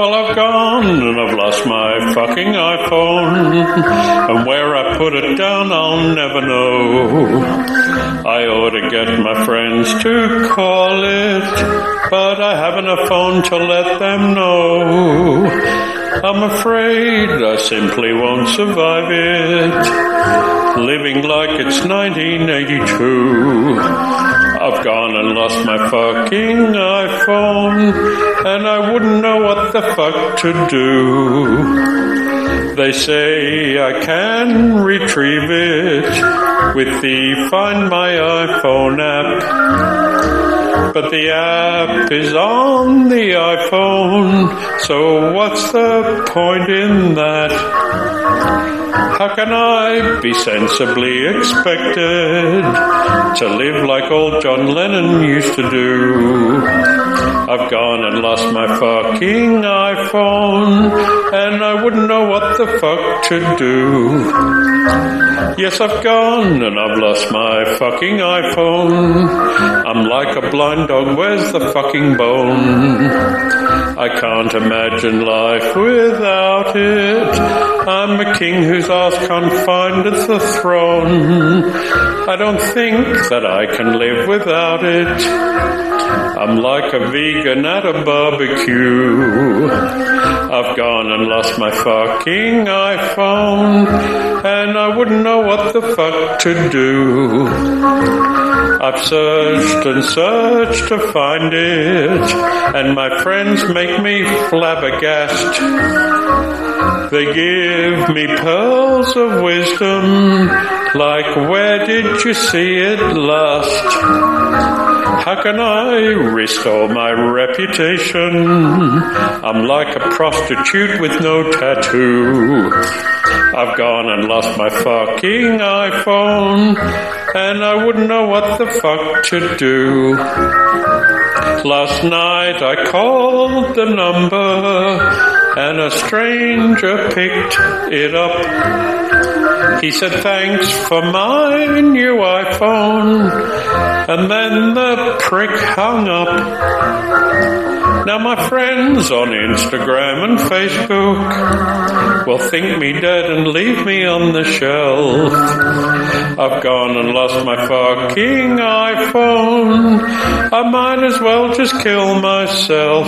I've gone and I've lost my fucking iPhone. And where I put it down, I'll never know. I ought to get my friends to call it, but I haven't a phone to let them know. I'm afraid I simply won't survive it. Living like it's 1982. I've gone and lost my fucking what the fuck to do. They say I can retrieve it with the Find My iPhone app. But the app is on the iPhone, so what's the point in that? How can I be sensibly expected to live like old John Lennon used to do? I've gone lost my fucking iPhone, and I wouldn't know what the fuck to do. Yes, I've gone and I've lost my fucking iPhone. I'm like a blind dog, where's the fucking bone? I can't imagine life without it. I'm a king whose find the throne. I don't think that I can live without it. I'm like a vegan at a barbecue. I've gone and lost my fucking iPhone, and I wouldn't know what the fuck to do. I've searched and searched to find it, and my friends make me flabbergasted. They give me pearls of wisdom, like where did you see it last? How can I restore my reputation? I'm like a prostitute with no tattoo. I've gone and lost my fucking iPhone, and I wouldn't know what the fuck to do. Last night I called the number, and a stranger picked it up. He said, thanks for my new iPhone. And then the prick hung up. Now my friends on Instagram and Facebook will think me dead and leave me on the shelf. I've gone and lost my fucking iPhone. I might as well just kill myself.